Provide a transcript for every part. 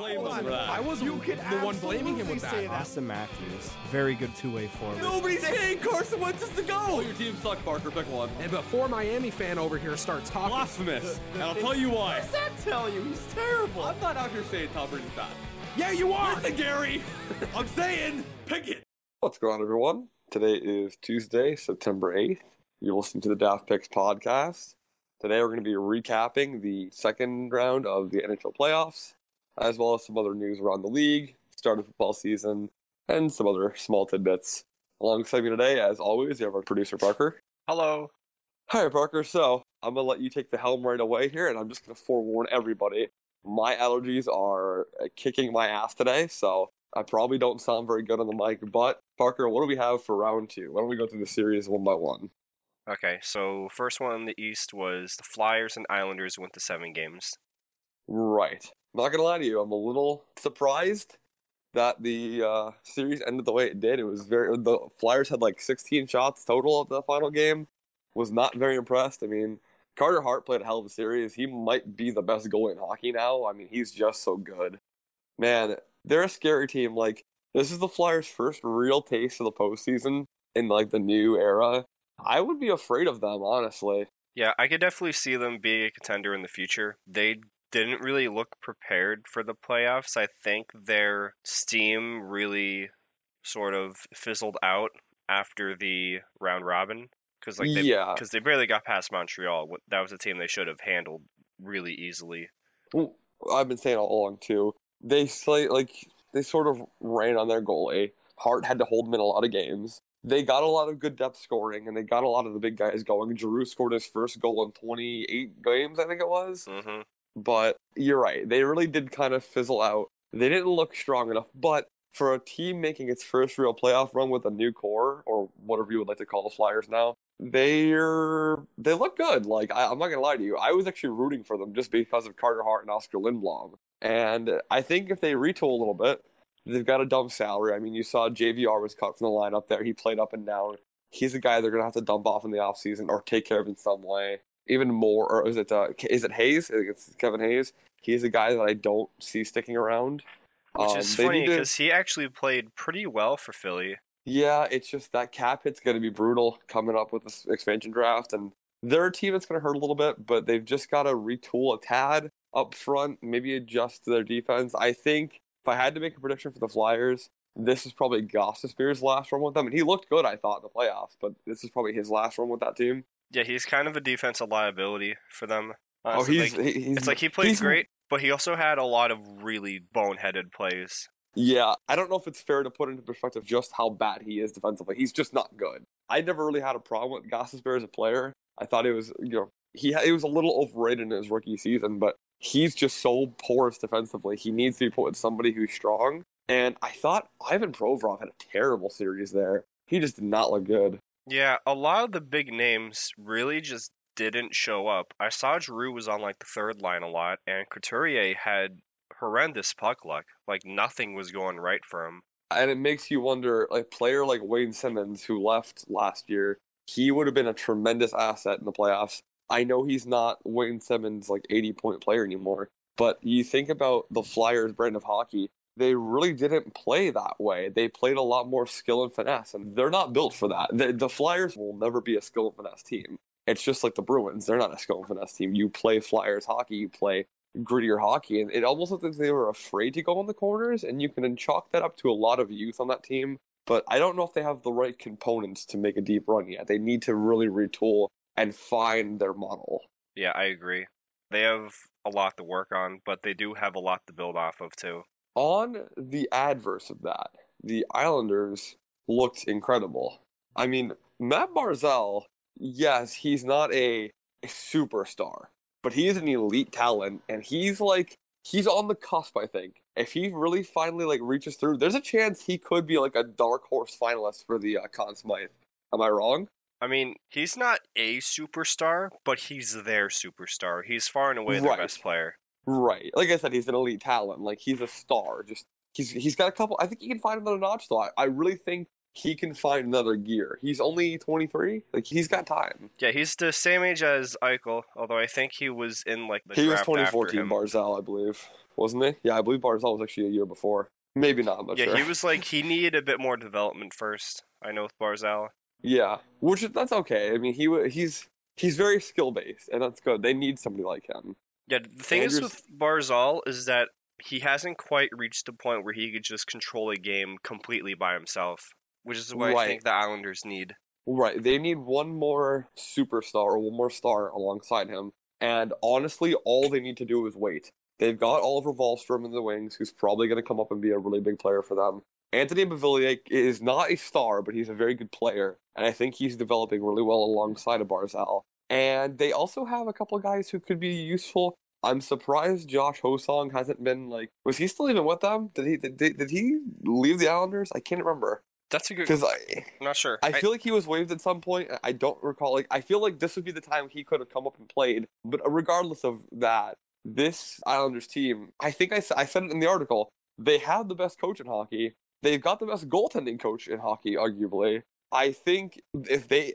blame Hold us on. for that. I was You can the one blaming him with absolutely that. say that. Auston Matthews, very good two-way forward. Nobody's saying Carson Wentz is the All go. your teams suck, Parker. Pick one. And before Miami fan over here starts talking, Blasphemous. And I'll tell you why. what does that tell you? He's terrible. I'm not out here saying Tom Brady's bad. yeah, you are. Listen, Gary. I'm saying, pick it. What's going on, everyone? Today is Tuesday, September 8th. You're listening to the Daft Picks podcast. Today, we're going to be recapping the second round of the NHL playoffs, as well as some other news around the league, start of football season, and some other small tidbits. Alongside me today, as always, you have our producer, Parker. Hello. Hi, Parker. So, I'm going to let you take the helm right away here, and I'm just going to forewarn everybody. My allergies are uh, kicking my ass today, so I probably don't sound very good on the mic. But, Parker, what do we have for round two? Why don't we go through the series one by one? Okay, so first one in the East was the Flyers and Islanders went to seven games. Right. I'm not to lie to you, I'm a little surprised that the uh, series ended the way it did. It was very. The Flyers had like 16 shots total at the final game. Was not very impressed. I mean, Carter Hart played a hell of a series. He might be the best goalie in hockey now. I mean, he's just so good. Man, they're a scary team. Like this is the Flyers' first real taste of the postseason in like the new era. I would be afraid of them, honestly. Yeah, I could definitely see them being a contender in the future. They didn't really look prepared for the playoffs. I think their steam really sort of fizzled out after the round robin because like they, Yeah. because they barely got past Montreal. That was a team they should have handled really easily. Well, I've been saying all along too. They say like they sort of ran on their goalie. Hart had to hold him in a lot of games. They got a lot of good depth scoring, and they got a lot of the big guys going. Giroux scored his first goal in 28 games, I think it was. hmm But you're right; they really did kind of fizzle out. They didn't look strong enough. But for a team making its first real playoff run with a new core, or whatever you would like to call the Flyers now, they're they look good. Like I, I'm not gonna lie to you, I was actually rooting for them just because of Carter Hart and Oskar Lindblom. And I think if they retool a little bit, they've got a dumb salary. I mean, you saw JVR was cut from the lineup there. He played up and down. He's a guy they're gonna have to dump off in the offseason or take care of in some way. Even more, or is it uh, is it Hayes? It's Kevin Hayes. He's a guy that I don't see sticking around. Which Um, is funny need to- because he actually played pretty well for Philly. Yeah, it's just that cap hit's going to be brutal coming up with this expansion draft, and they're a team that's going to hurt a little bit, but they've just got to retool a tad up front, maybe adjust their defense. I think if I had to make a prediction for the Flyers, this is probably Spears' last run with them, and he looked good, I thought, in the playoffs, but this is probably his last run with that team. Yeah, he's kind of a defensive liability for them. Oh, he's, like, he's, it's like he plays great, but he also had a lot of really boneheaded plays. Yeah, I don't know if it's fair to put into perspective just how bad he is defensively. He's just not good. I never really had a problem with Gostisbehere as a player. I thought he was, you know, he he was a little overrated in his rookie season, but he's just so porous defensively. He needs to be put with somebody who's strong. And I thought Ivan Provorov had a terrible series there. He just did not look good. Yeah, a lot of the big names really just didn't show up. I saw Giroux was on like the third line a lot, and Couturier had horrendous puck luck. Like nothing was going right for him. And it makes you wonder, like player like Wayne Simmonds, who left last year, he would have been a tremendous asset in the playoffs. I know he's not Wayne Simmonds like 80 point player anymore, but you think about the Flyers brand of hockey, they really didn't play that way. They played a lot more skill and finesse, and they're not built for that. The, the Flyers will never be a skill and finesse team. It's just like the Bruins. They're not a skill and finesse team. You play Flyers hockey, you play grittier hockey, and it almost looked like they were afraid to go in the corners, and you can chalk that up to a lot of youth on that team. But I don't know if they have the right components to make a deep run yet. They need to really retool and find their model. Yeah, I agree. They have a lot to work on, but they do have a lot to build off of too. On the adverse of that, the Islanders looked incredible. I mean, Matt Barzal, yes, he's not a, superstar, but he is an elite talent, and he's like he's on the cusp. I think if he really finally like reaches through, there's a chance he could be like a dark horse finalist for the uh, Conn Smythe. Am I wrong? I mean, he's not a superstar, but he's their superstar. He's far and away their Right. best player. Right. Like I said, he's an elite talent. Like he's a star. Just he's he's got a couple. I think he can find another notch though. I, I really think he can find another gear. He's only 23. Like he's got time. Yeah, he's the same age as Eichel, although I think he was in like the he was draft after 2014 him. Barzal, I believe, wasn't he? Yeah, I believe Barzal was actually a year before. Maybe not. I'm yeah, sure. he was like he needed a bit more development first. I know with Barzal. Yeah, which that's okay. I mean, he he's he's very skill based, and that's good. They need somebody like him. Yeah, the thing is with Barzal is that he hasn't quite reached the point where he could just control a game completely by himself, which is what I think the Islanders need. Right. They need one more superstar or one more star alongside him. And honestly, all they need to do is wait. They've got Oliver Wahlstrom in the wings, who's probably going to come up and be a really big player for them. Anthony Beauvillier is not a star, but he's a very good player. And I think he's developing really well alongside of Barzal. And they also have a couple of guys who could be useful. I'm surprised Josh Ho-Sang hasn't been like. Was he still even with them? Did he did, did, did he leave the Islanders? I can't remember That's a good. because I I'm not sure. I feel like he was waived at some point. I don't recall. Like I feel like this would be the time he could have come up and played. But uh, regardless of that, this Islanders team, I think I, I said it in the article. They have the best coach in hockey. They've got the best goaltending coach in hockey, arguably. I think if they,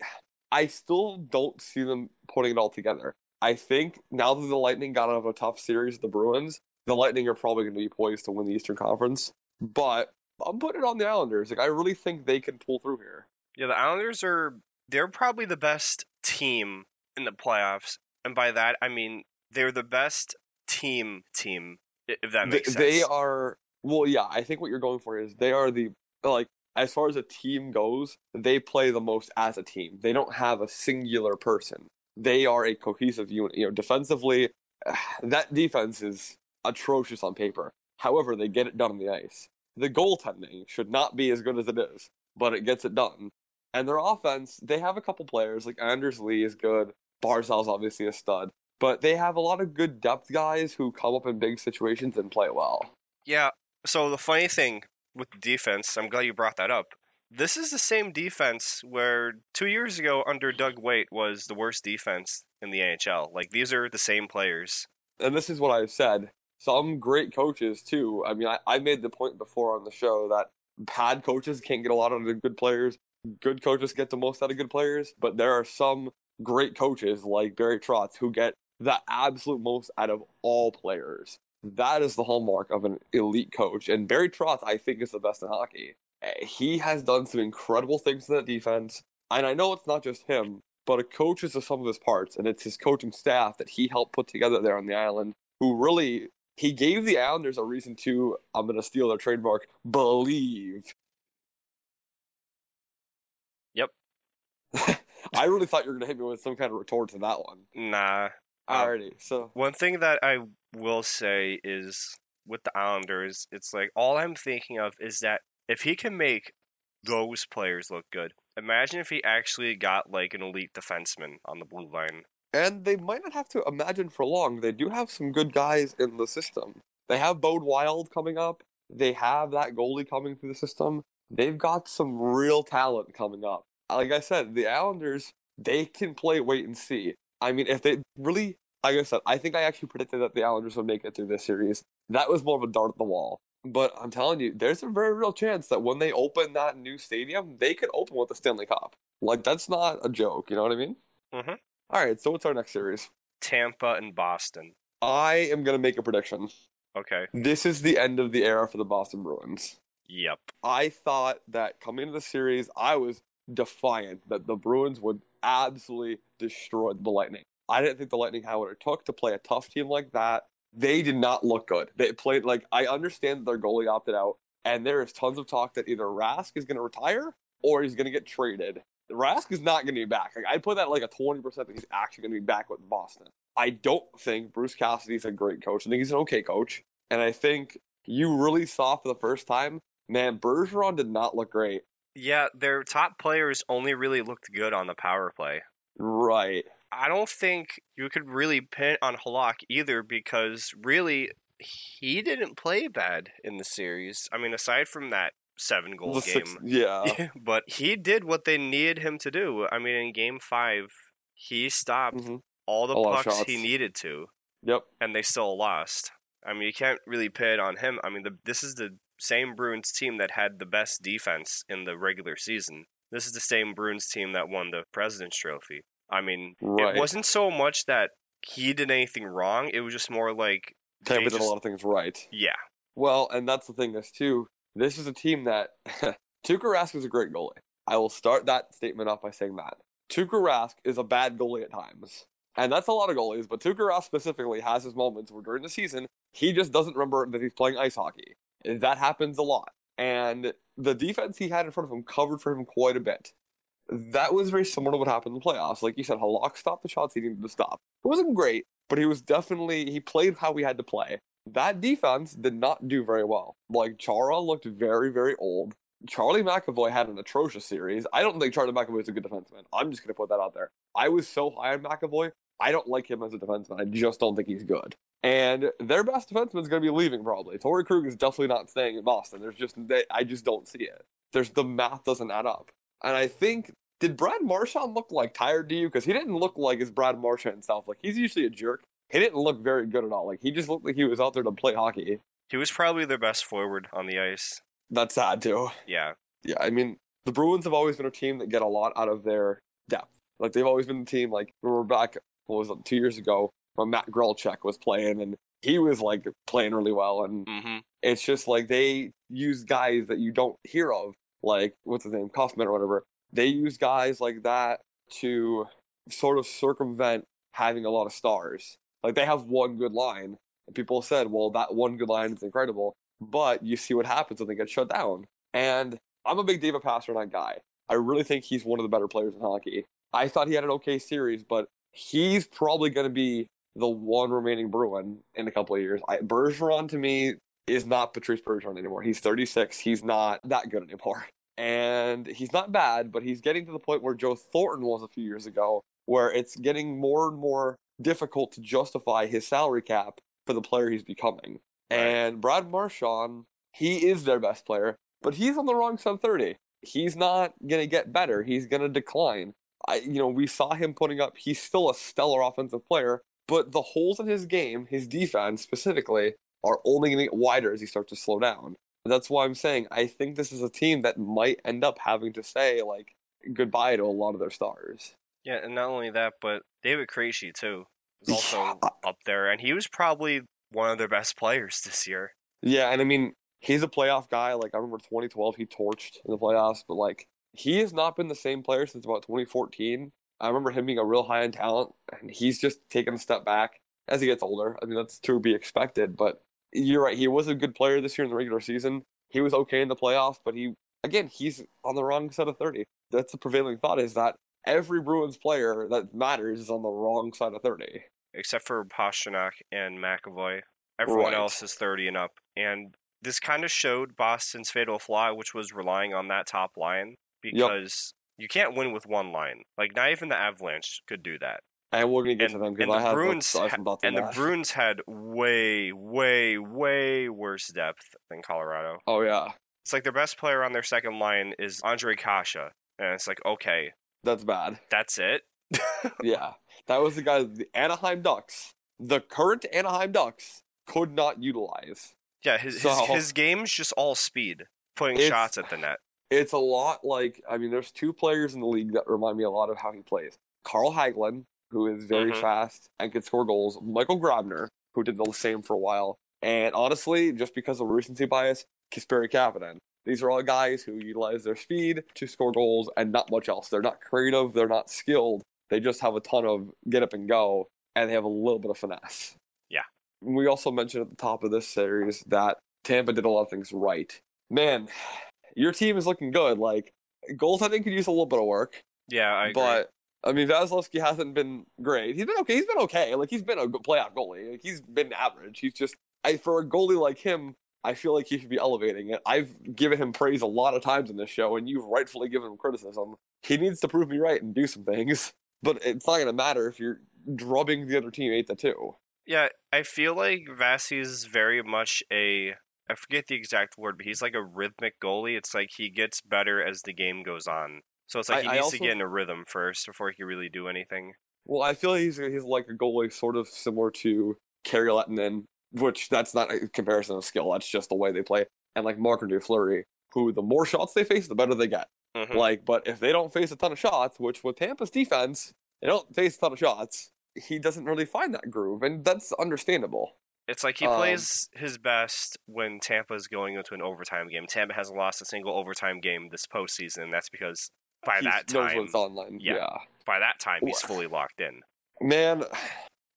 I still don't see them putting it all together. I think now that the Lightning got out of a tough series, with the Bruins, the Lightning are probably going to be poised to win the Eastern Conference. But I'm putting it on the Islanders. Like I really think they can pull through here. Yeah, the Islanders are they're probably the best team in the playoffs, and by that I mean they're the best team team. If that Th- makes sense. They are well, yeah. I think what you're going for is they are the like as far as a team goes, they play the most as a team. They don't have a singular person. They are a cohesive unit. You know, defensively, that defense is atrocious on paper. However, they get it done on the ice. The goaltending should not be as good as it is, but it gets it done. And their offense, they have a couple players like Anders Lee is good. Barzal's obviously a stud, but they have a lot of good depth guys who come up in big situations and play well. Yeah. So the funny thing with defense, I'm glad you brought that up. This is the same defense where two years ago under Doug Weight was the worst defense in the NHL. Like these are the same players. and this is what I've said. Some great coaches too. I mean, I, I made the point before on the show that bad coaches can't get a lot out of the good players. Good coaches get the most out of good players, but there are some great coaches like Barry Trotz who get the absolute most out of all players. That is the hallmark of an elite coach, and Barry Trotz, I think, is the best in hockey. He has done some incredible things in that defense, and I know it's not just him, but a coach is the sum of his parts, and it's his coaching staff that he helped put together there on the island who really he gave the Islanders a reason to I'm gonna steal their trademark believe. Yep. I really thought you were gonna hit me with some kind of retort to that one. Nah. Um, Alrighty, so One thing that I will say is with the Islanders, it's like all I'm thinking of is that if he can make those players look good, imagine if he actually got like an elite defenseman on the blue line. and they might not have to imagine for long. They do have some good guys in the system. They have Bode Wilde coming up. They have that goalie coming through the system. They've got some real talent coming up. Like I said, the Islanders, they can play wait and see. I mean, if they really, like I said, I think I actually predicted that the Islanders would make it through this series. That was more of a dart at the wall. But I'm telling you, there's a very real chance that when they open that new stadium, they could open with the Stanley Cup. Like, that's not a joke. You know what I mean? Mhm. All right, so what's our next series? Tampa and Boston. I am going to make a prediction. Okay. This is the end of the era for the Boston Bruins. Yep. I thought that coming into the series, I was defiant that the Bruins would absolutely destroy the Lightning. I didn't think the Lightning had what it took to play a tough team like that. They did not look good. They played like I understand that their goalie opted out, and there is tons of talk that either Rask is going to retire or he's going to get traded. Rask is not going to be back. Like I put that like a twenty percent that he's actually going to be back with Boston. I don't think Bruce Cassidy's a great coach. I think he's an okay coach, and I think you really saw for the first time, man, Bergeron did not look great. Yeah, their top players only really looked good on the power play. Right. I don't think you could really pin on Halak either because really he didn't play bad in the series. I mean, aside from that seven goal The game. six- yeah. but he did what they needed him to do. I mean, in game five, he stopped Mhm. all the pucks he needed to, Yep. and they still lost. I mean, you can't really pin it on him. I mean, the, this is the same Bruins team that had the best defense in the regular season. This is the same Bruins team that won the President's Trophy. I mean, Right. it wasn't so much that he did anything wrong. It was just more like Tampa did a lot of things right. yeah, Well, and that's the thing is too. This is a team that Tuukka Rask is a great goalie. I will start that statement off by saying that Tuukka Rask is a bad goalie at times, and that's a lot of goalies. But Tuukka Rask specifically has his moments where during the season he just doesn't remember that he's playing ice hockey. That happens a lot, and the defense he had in front of him covered for him quite a bit. That was very similar to what happened in the playoffs. Like you said, Halak stopped the shots he needed to stop. It wasn't great, but he was definitely he played how we had to play that defense did not do very well. Like Chara looked very, very old. Charlie McAvoy had an atrocious series. I don't think Charlie McAvoy is a good defenseman. I'm just gonna put that out there. I was so high on McAvoy. I don't like him as a defenseman. I just don't think he's good. And their best defenseman is gonna be leaving probably. Torrey Krug is definitely not staying in Boston. There's just they, I just don't see it. There's the math doesn't add up. And I think did Brad Marchand look like tired to you? Because he didn't look like his Brad Marchand himself. Like he's usually a jerk he didn't look very good at all. Like he just looked like he was out there to play hockey. he was probably their best forward on the ice. That's sad too. Yeah, Yeah, I mean the Bruins have always been a team that get a lot out of their depth. Like they've always been the team. Like we were back what was it two years ago when Matt Grzelcyk was playing and he was like playing really well. And hmm it's just like they use guys that you don't hear of, like what's his name, Kaufman or whatever. They use guys like that to sort of circumvent having a lot of stars. Like they have one good line, and people said, "Well, that one good line is incredible," but you see what happens when they get shut down. And I'm a big David Pastrnak guy. I really think he's one of the better players in hockey. I thought he had an okay series, but he's probably going to be the one remaining Bruin in a couple of years. I, Bergeron to me is not Patrice Bergeron anymore. He's 36. He's not that good anymore. And he's not bad, but he's getting to the point where Joe Thornton was a few years ago, where it's getting more and more difficult to justify his salary cap for the player he's becoming. Right. And Brad Marchand, he is their best player, but he's on the wrong sub 30. He's not going to get better. He's going to decline. I, you know, we saw him putting up, he's still a stellar offensive player, but the holes in his game, his defense specifically, are only going to get wider as he starts to slow down. That's why I'm saying I think this is a team that might end up having to say like goodbye to a lot of their stars. yeah, and not only that, but David Krejci too is also Yeah. up there, and he was probably one of their best players this year. Yeah, and I mean he's a playoff guy. Like I remember 2012, he torched in the playoffs, but like he has not been the same player since about 2014. I remember him being a real high end talent, and he's just taken a step back as he gets older. I mean that's to be expected, but you're right. He was a good player this year in the regular season. He was okay in the playoffs, but he again he's on the wrong side of 30. That's the prevailing thought is that every Bruins player that matters is on the wrong side of 30. except for Pastrnak and McAvoy. Everyone Right. else is 30 and up. And this kind of showed Boston's fatal flaw, which was relying on that top line because you can't win with one line. Like, not even the Avalanche could do that. And we're gonna get And, to them because the I have Bruins have ha- thoughts on and the. Bruins had way, way, way worse depth than Colorado. Oh yeah, It's like their best player on their second line is Andre Kase. And it's like, okay, that's bad. that's it. yeah, that was the guy the Anaheim Ducks, the current Anaheim Ducks, could not utilize. Yeah, his, his, So- his game's just all speed, putting shots at the net. It's a lot like I mean, there's two players in the league that remind me a lot of how he plays. Carl Hagelin, who is very Mhm. fast and can score goals. Michael Grabner, who did the same for a while. And honestly, just because of recency bias, Kasperi Kapanen. These are all guys who utilize their speed to score goals and not much else. They're not creative, they're not skilled. They just have a ton of get up and go, and they have a little bit of finesse. Yeah. We also mentioned at the top of this series that Tampa did a lot of things right. Man, your team is looking good. Like goals, I goaltending could use a little bit of work, Yeah, I agree. but I mean Vasilevskiy hasn't been great. He's been okay. He's been okay. Like he's been a playoff goalie. Like, he's been average. He's just I for a goalie like him, I feel like he should be elevating it. I've given him praise a lot of times in this show, and you've rightfully given him criticism. He needs to prove me right and do some things. But it's not going to matter if you're drubbing the other team eight to two. Yeah, I feel like Vasi's very much a I forget the exact word, but he's like a rhythmic goalie. It's like he gets better as the game goes on. So it's like he I needs also- to get in a rhythm first before he can really do anything. Well, I feel he's he's like a goalie sort of similar to Kari Lehtonen, which that's not a comparison of skill. That's just the way they play. and like Marc Andre Fleury, who the more shots they face, the better they get. Mhm. Like, but if they don't face a ton of shots, which with Tampa's defense, they don't face a ton of shots, he doesn't really find that groove, and that's understandable. It's like he Um, plays his best when Tampa's going into an overtime game. Tampa hasn't lost a single overtime game this postseason. and That's because by He that knows time, what's online. yeah. yeah. by that time, he's fully locked in. Man,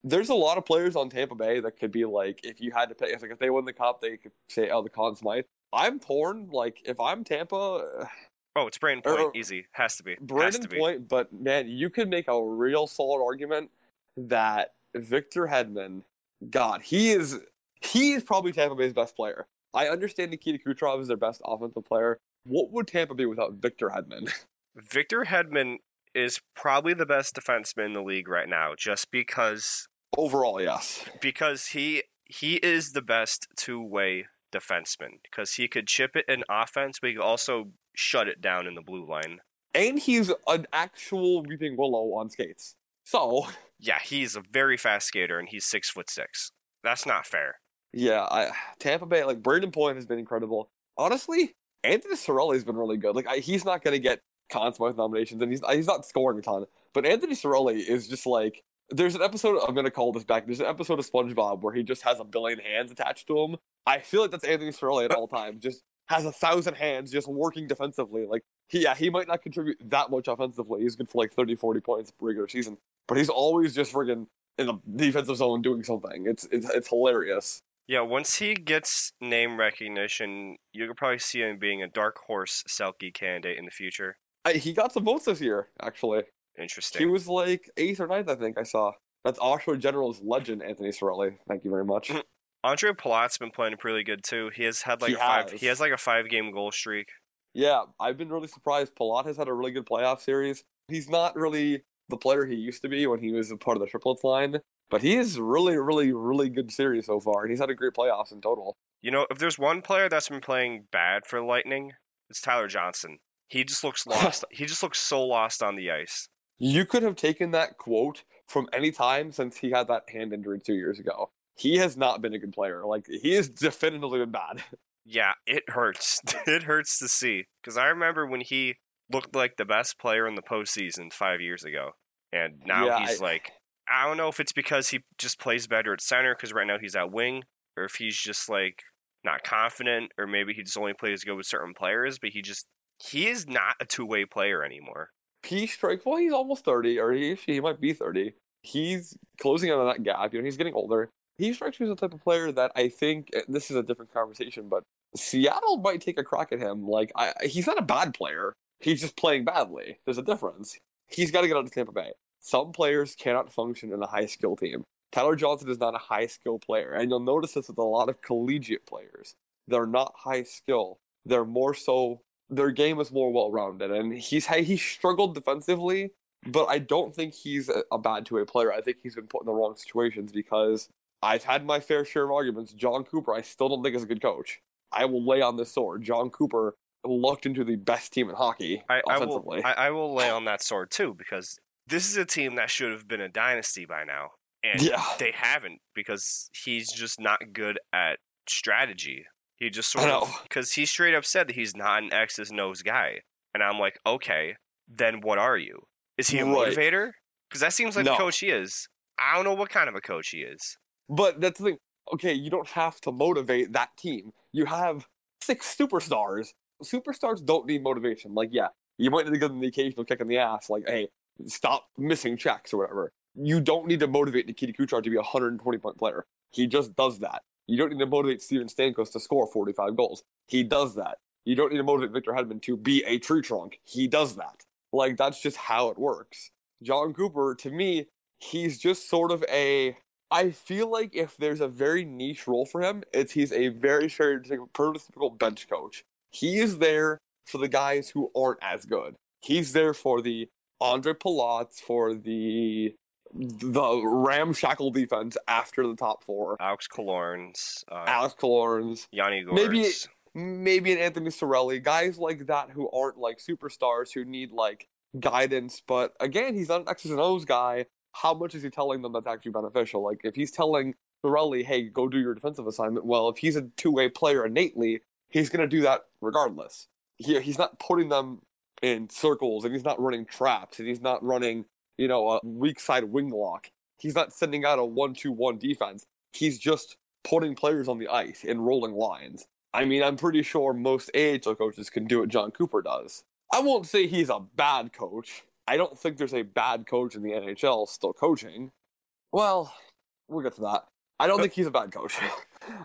there's a lot of players on Tampa Bay that could be like, if you had to pick, if, like, if they win the cup, they could say, oh, the Conn Smythe. I'm torn. Like, if I'm Tampa, Oh, it's Brayden Point. or- Easy. Has to be. Has Brayden to be. Point, but man, you could make a real solid argument that Victor Hedman, God, he is he is probably Tampa Bay's best player. I understand Nikita Kucherov is their best offensive player. What would Tampa be without Victor Hedman? Victor Hedman is probably the best defenseman in the league right now, just because Overall, yes. because he he is the best two way defenseman because he could chip it in offense, but he could also shut it down in the blue line. And he's an actual weeping willow on skates. So Yeah, he's a very fast skater and he's six foot six. That's not fair. yeah, I, Tampa Bay like Brayden Point has been incredible. Honestly, Anthony Cirelli has been really good. Like I, he's not going to get Smythe nominations, and he's he's not scoring a ton. But Anthony Cirelli is just like there's an episode. I'm to call this back. There's an episode of SpongeBob where he just has a billion hands attached to him. I feel like that's Anthony Cirelli at all times. Just has a thousand hands, just working defensively. Like he, yeah, he might not contribute that much offensively. He's good for like 30, 40 points per regular season, but he's always just friggin' in the defensive zone doing something. It's it's it's hilarious. Yeah, once he gets name recognition, you could probably see him being a dark horse Selke candidate in the future. I, he got some votes this year, actually. Interesting. He was like eighth or ninth, I think I saw. That's Oshawa General's legend, Anthony Cirelli. Thank you very much. Mm. Andre Palat's been playing pretty good too. He has had like He a five. has. He has like a five game goal streak. yeah, I've been really surprised. Palat has had a really good playoff series. He's not really the player he used to be when he was a part of the triplets line, but he is really, really, really good series so far, and he's had a great playoffs in total. You know, if there's one player that's been playing bad for Lightning, it's Tyler Johnson. He just looks lost. he just looks so lost on the ice. You could have taken that quote from any time since he had that hand injury two years ago. He has not been a good player. Like he has definitively been bad. Yeah, it hurts. it hurts to see because I remember when he looked like the best player in the postseason five years ago, and now Yeah, he's I- like, I don't know if it's because he just plays better at center because right now he's at wing, or if he's just like not confident, or maybe he just only plays good with certain players, but he just he is not a two way player anymore. he strikes well he's almost 30 or he, he might be 30 he's closing in on that gap you know he's getting older. He strikes me as the type of player that i think eh, this is a different conversation but seattle might take a crack at him like I, he's not a bad player he's just playing badly. There's a difference. He's got to get out to tampa bay. Some players cannot function in a high skill team. Tyler johnson is not a high skill player and you'll notice this with a lot of collegiate players. They're not high skill. They're more so their game is more well rounded, and he's he struggled defensively, but I don't think he's a, a bad two way player. I think he's been put in the wrong situations because I've had my fair share of arguments. Jon Cooper, I still don't think is a good coach. I will lay on this sword. Jon Cooper looked into the best team in hockey I, I will. I, I will lay on that sword too because this is a team that should have been a dynasty by now, and Yeah. they haven't because he's just not good at strategy. He just sort of because he straight up said that he's not an X's nose guy, and I'm like, okay, then what are you? Is he a Right. motivator? Because that seems like No. the coach he is. I don't know what kind of a coach he is. But that's the thing. Okay, you don't have to motivate that team. You have six superstars. Superstars don't need motivation. Like, yeah, you might need to give them the occasional kick in the ass, like, hey, stop missing checks or whatever. You don't need to motivate Nikita Kucherov to be a 120 point player. He just does that. You don't need to motivate Steven Stamkos to score 45 goals. He does that. You don't need to motivate Victor Hedman to be a tree trunk. He does that. Like, that's just how it works. Jon Cooper, to me, he's just sort of a I feel like if there's a very niche role for him, it's he's a very stereotypical bench coach. He is there for the guys who aren't as good. He's there for the Andre Palats, for the the ramshackle defense after the top four. Alex Killorns, uh, Alex Killorns, Yanni Gourdes. Maybe- maybe an Anthony Cirelli, guys like that who aren't like superstars who need like guidance. But again, he's not an X's and O's guy. How much is he telling them that's actually beneficial? Like if he's telling Cirelli, hey, go do your defensive assignment, well, if he's a two way player innately, he's going to do that regardless. He, he's not putting them in circles and he's not running traps and he's not running, you know, a weak side wing lock. He's not sending out a one two one defense. He's just putting players on the ice and rolling lines. I mean, I'm pretty sure most AHL coaches can do what Jon Cooper does. I won't say he's a bad coach. I don't think there's a bad coach in the NHL still coaching. Well, we'll get to that. I don't think he's a bad coach.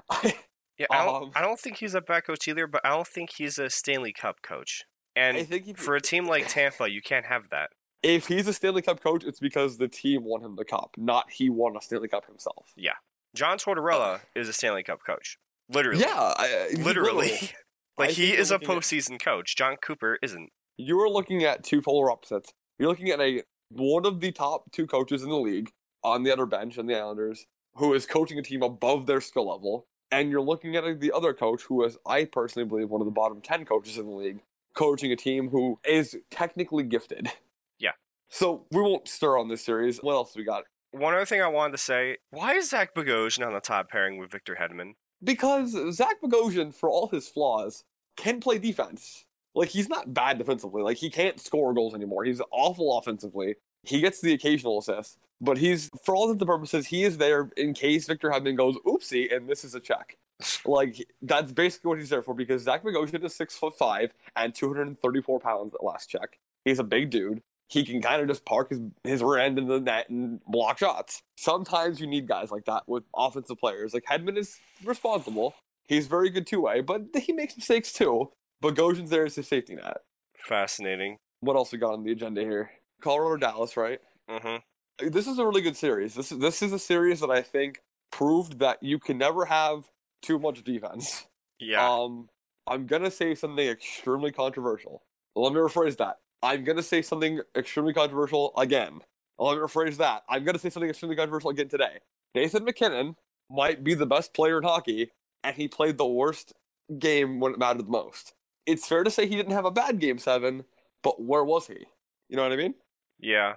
I, Yeah, I don't, Um, I don't think he's a bad coach either, but I don't think he's a Stanley Cup coach. And for a team like Tampa, you can't have that. If he's a Stanley Cup coach, it's because the team won him the cup, not he won a Stanley Cup himself. Yeah. John Tortorella uh, is a Stanley Cup coach. Literally. Yeah, I, I- Literally. like I he is a looking at- postseason coach. Jon Cooper isn't. you're looking at two polar opposites. You're looking at a one of the top two coaches in the league on the other bench in the Islanders, who is coaching a team above their skill level, and you're looking at the other coach, who is, I personally believe, one of the bottom ten coaches in the league, coaching a team who is technically gifted. So we won't stir on this series. What else do we got? One other thing I wanted to say: Why is Zach Bogosian on the top pairing with Victor Hedman? Because Zach Bogosian, for all his flaws, can play defense. Like he's not bad defensively. Like he can't score goals anymore. He's awful offensively. He gets the occasional assist, but he's for all intents and purposes, he is there in case Victor Hedman goes oopsie and this is a check. Like that's basically what he's there for because Zach Bogosian is six foot five and two hundred and thirty four pounds at last check. He's a big dude. He can kind of just park his his rear end in the net and block shots. Sometimes you need guys like that with offensive players. Like Hedman is responsible. He's very good two way, but he makes mistakes too. Bogosian's there as his safety net. Fascinating. What else we got on the agenda here? Colorado Dallas, right? Mm-hmm. This is a really good series. This is this is a series that I think proved that you can never have too much defense. Yeah. Um, I'm gonna say something extremely controversial. Let me rephrase that. I'm gonna say something extremely controversial again. Let me rephrase that. I'm gonna say something extremely controversial again today. Nathan MacKinnon might be the best player in hockey, and he played the worst game when it mattered the most. It's fair to say he didn't have a bad game seven, but where was he? You know what I mean? yeah.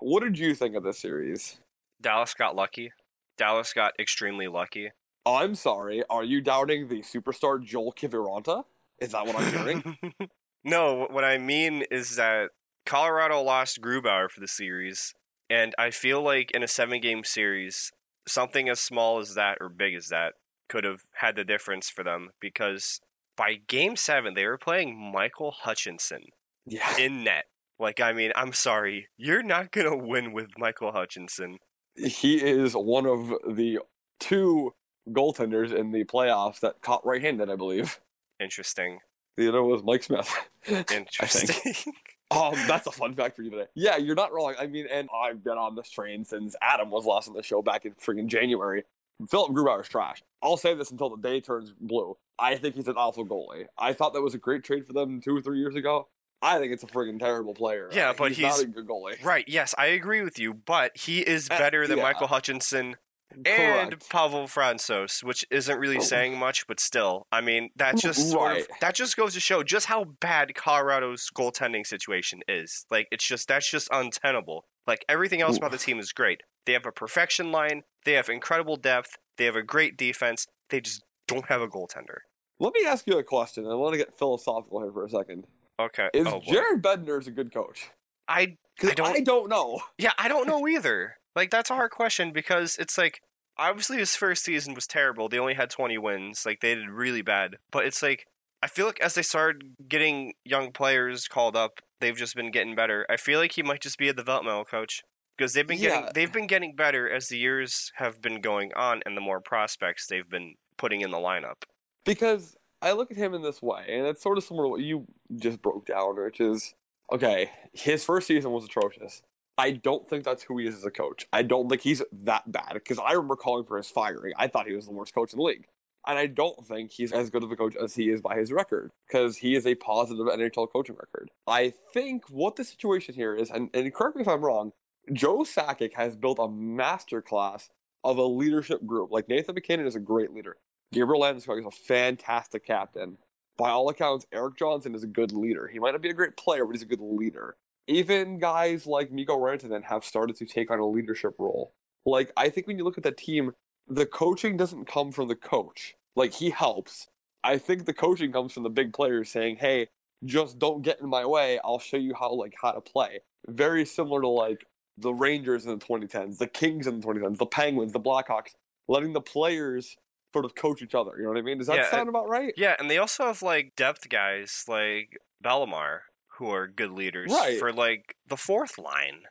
What did you think of this series? Dallas got lucky. Dallas got extremely lucky. I'm sorry. Are you doubting the superstar Joel Kiviranta? Is that what I'm hearing? no, what I mean is that Colorado lost Grubauer for the series, and I feel like in a seven game series, something as small as that or big as that could have had the difference for them because by game seven, they were playing Michael Hutchinson yeah. in net. Like, I mean, I'm sorry, you're not going to win with Michael Hutchinson. He is one of the two goaltenders in the playoffs that caught right handed, I believe. Interesting. The other was Mike Smith. Interesting. Um, that's a fun fact for you today. Yeah, you're not wrong. I mean, and I've been on this train since Adam was last on the show back in freaking January. Philip Grubauer's trash. I'll say this until the day turns blue. I think he's an awful goalie. I thought that was a great trade for them two or three years ago. I think it's a friggin' terrible player. Yeah, but he's, not a good goalie. right, yes, I agree with you, but he is Uh, better than yeah. Michael Hutchinson and Correct. Pavel Francouz, which isn't really oh. saying much, but still, I mean, that just sort of that just goes to show just how bad Colorado's goaltending situation is. Like, it's just that's just untenable. Like everything else about the team is great. They have a perfection line. They have incredible depth. They have a great defense. They just don't have a goaltender. Let me ask you a question. I want to get philosophical here for a second. Okay. Is oh. Jared Bednar a good coach? I I don't- I don't know. Yeah, I don't know either. Like that's a hard question because it's like obviously his first season was terrible. They only had 20 wins. Like they did really bad. But it's like I feel like as they started getting young players called up, they've just been getting better. I feel like he might just be a developmental coach because they've been getting Yeah. they've been getting better as the years have been going on and the more prospects they've been putting in the lineup. Because I look at him in this way, and it's sort of similar to what you just broke down, which is okay, his first season was atrocious. I don't think that's who he is as a coach. I don't think he's that bad because I remember calling for his firing. I thought he was the worst coach in the league. And I don't think he's as good of a coach as he is by his record because he is a positive NHL coaching record. I think what the situation here is, and, and correct me if I'm wrong, Joe Sakic has built a masterclass of a leadership group. Like Nathan MacKinnon is a great leader. Gabriel Landeskog is a fantastic captain. By all accounts, Eric Johnson is a good leader. He might not be a great player, but he's a good leader. Even guys like Mikko Rantanen have started to take on a leadership role. Like, I think when you look at the team, the coaching doesn't come from the coach. Like, he helps. I think the coaching comes from the big players saying, "Hey, just don't get in my way. I'll show you how like how to play." Very similar to like the Rangers in the 2010s, the Kings in the 2010s, the Penguins, the Blackhawks, letting the players sort of coach each other. You know what I mean? Does that Yeah, sound about right? Yeah, and they also have like depth guys like Bellemare who are good leaders Right. for like the fourth line.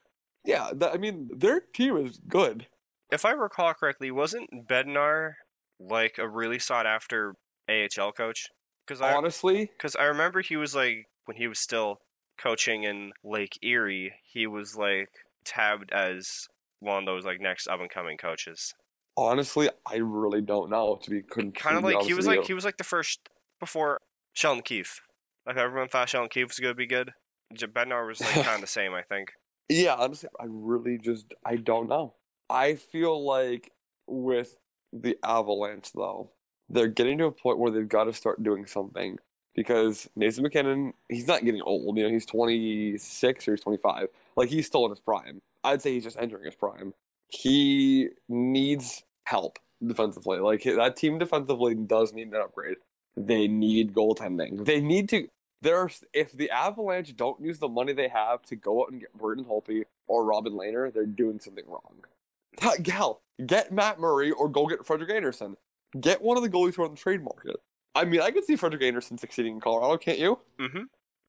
Yeah, I mean their team is good. If I recall correctly, wasn't Bednar like a really sought after AHL coach? Because I Honestly, because I remember he was like when he was still coaching in Lake Erie, he was like tabbed as one of those like next up and coming coaches. honestly, I really don't know. To be Kind of like he was like you. he was like the first before Sheldon Keefe. Like everyone thought Sheldon Keefe was gonna be good. Bednar was like kind of the same, I think. Yeah, honestly, I really just I don't know. I feel like with the Avalanche though, they're getting to a point where they've got to start doing something because Nathan MacKinnon, he's not getting old. You know, he's 26 or he's 25. Like he's still in his prime. I'd say he's just entering his prime. He needs help defensively. Like that team defensively does need an upgrade. They need goaltending. They need to there's if the Avalanche don't use the money they have to go out and get Braden Holtby or Robin Lehner, they're doing something wrong. Gal, get Matt Murray or go get Frederik Andersen. Get one of the goalies who are on the trade market. I mean, I could see Frederik Andersen succeeding in Colorado, can't you? hmm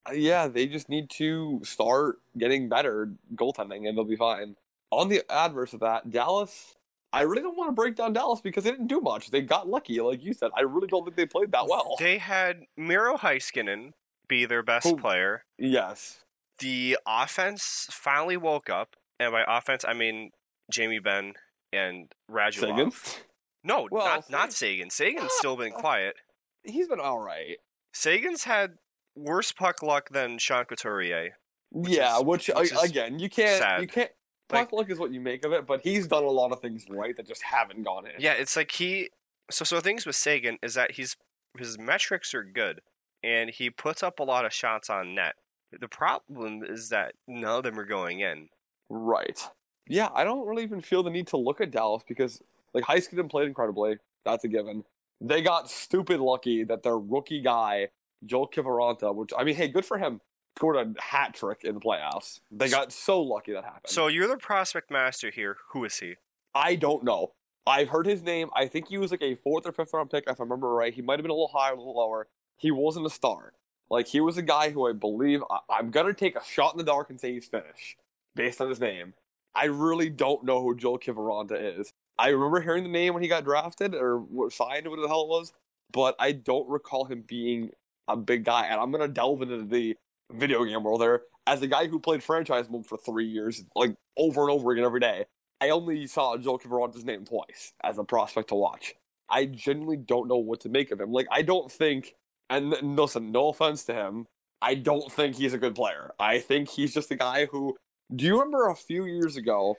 Uh, Yeah, they just need to start getting better goaltending and they'll be fine. On the adverse of that, Dallas, I really don't want to break down Dallas because they didn't do much. They got lucky, like you said. I really don't think they played that well. They had Miro Heiskanen be their best Who- player. yes. The offense finally woke up, and by offense I mean Jamie Benn and Radulov. Seguin? No, Well, not not Seguin. Seguin's still been ah! quiet. He's been all right. Seguin's had worse puck luck than Sean Couturier. yeah, is- which, which again, you can't sad. you can't Like- puck luck is what you make of it, but he's done a lot of things right that just haven't gone in. Yeah, it's like he. So so things with Seguin is that he's his metrics are good, and he puts up a lot of shots on net. The problem is that none of them are going in. Right. Yeah, I don't really even feel the need to look at Dallas because like Heiskanen played incredibly. That's a given. They got stupid lucky that their rookie guy, Joel Kiviranta, which I mean, hey, good for him, scored a hat trick in the playoffs. They got so lucky that happened. So you're the prospect master here. Who is he? I don't know. I've heard his name. I think he was like a fourth or fifth round pick, if I remember right. He might have been a little higher, a little lower. He wasn't a star. Like he was a guy who I believe I, I'm gonna take a shot in the dark and say he's Finnish based on his name. I really don't know who Joel Kiviranta is. I remember hearing the name when he got drafted or signed, what the hell it was, but I don't recall him being a big guy. And I'm gonna delve into the video game world there as a guy who played franchise mode for three years, like over and over again every day. I only saw Joel Kiviranta's name twice as a prospect to watch. I genuinely don't know what to make of him. Like, I don't think, and listen, no offense to him, I don't think he's a good player. I think he's just a guy who. Do you remember a few years ago,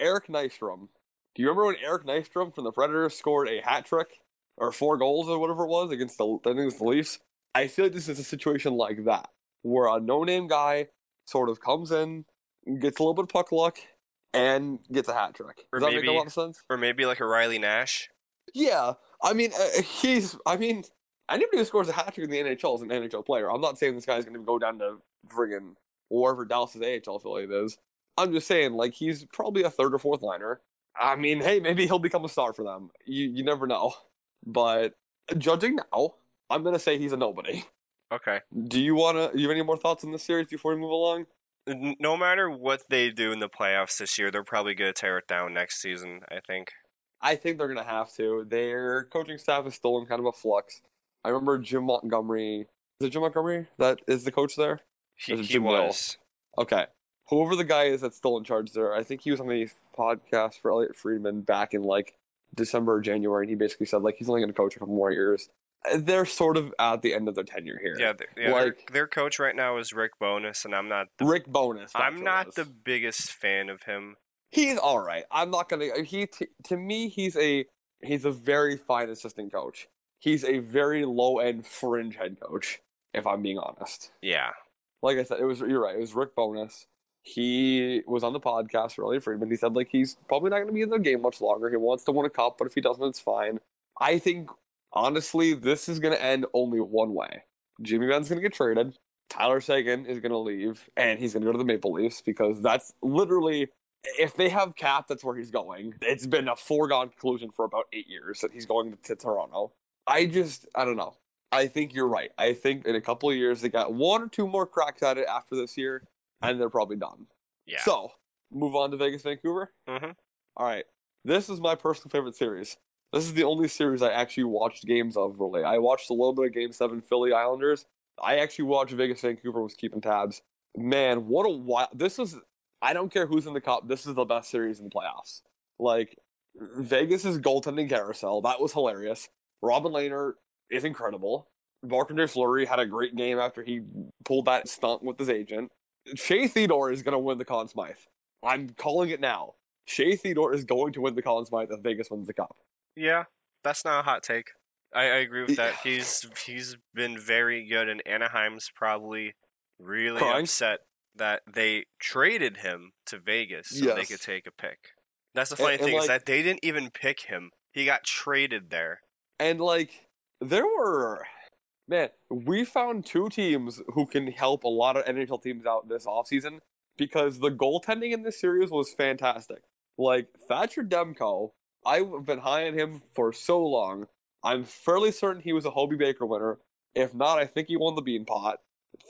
Eric Nystrom? Do you remember when Eric Nystrom from the Predators scored a hat trick or four goals or whatever it was against the I think it was the Leafs? I feel like this is a situation like that where a no-name guy sort of comes in, gets a little bit of puck luck, and gets a hat trick. Or Does that make maybe- a lot of sense? Or maybe like a Riley Nash. Yeah, I mean, uh, he's. I mean, anybody who scores a hat trick in the NHL is an NHL player. I'm not saying this guy's going to go down to friggin' wherever Dallas's AHL affiliate is. I'm just saying, like, he's probably a third or fourth liner. I mean, hey, maybe he'll become a star for them. You you never know. But judging now, I'm going to say he's a nobody. Okay. Do you want to? You have any more thoughts on this series before we move along? No matter what they do in the playoffs this year, they're probably going to tear it down next season. I think. I think they're going to have to. Their coaching staff is still in kind of a flux. I remember Jim Montgomery. Is it Jim Montgomery that is the coach there? He, he Jim Will? was. Okay. Whoever the guy is that's still in charge there, I think he was on the podcast for Elliotte Friedman back in like December or January, and he basically said like he's only going to coach a couple more years. They're sort of at the end of their tenure here. Yeah, yeah their, Like- their coach right now is Rick Bowness, and I'm not. The, Rick Bowness. I'm not the biggest fan of him. He's all right. I'm not gonna. He t- to me, he's a he's a very fine assistant coach. He's a very low end fringe head coach. If I'm being honest. Yeah. like I said, it was you're right. It was Rick Bowness. He was on the podcast for Elliotte Friedman. He said like he's probably not going to be in the game much longer. He wants to win a cup, but if he doesn't, it's fine. I think honestly, this is going to end only one way. Jimmy Benn's going to get traded. Tyler Seguin is going to leave, and he's going to go to the Maple Leafs because that's literally if they have cap, that's where he's going. It's been a foregone conclusion for about eight years that he's going to Toronto. I just, I don't know. I think you're right. I think in a couple of years they got one or two more cracks at it after this year, and they're probably done. Yeah. So move on to Vegas, Vancouver. hmm All right, this is my personal favorite series. This is the only series I actually watched games of. Really, I watched a little bit of Game Seven, Philly Islanders. I actually watched Vegas, Vancouver. Was keeping tabs. Man, what a wild! This is. I don't care who's in the cup. This is the best series in the playoffs. Like Vegas's goaltending carousel. That was hilarious. Robin Lehner is incredible. Marc-Andre Fleury had a great game after he pulled that stunt with his agent. Shea Theodore is going to win the Conn Smythe. I'm calling it now. Shea Theodore is going to win the Conn Smythe if Vegas wins the cup. Yeah, that's not a hot take. I, I agree with that. He's he's been very good, and Anaheim's probably really Crying? upset that they traded him to Vegas so they could take a pick. That's the funny And- and, thing is that they didn't even pick him. He got traded there. And like there were man, we found two teams who can help a lot of NHL teams out this offseason because the goaltending in this series was fantastic. Like Thatcher Demko, I've been high on him for so long. I'm fairly certain he was a Hobey Baker winner. If not, I think he won the Beanpot.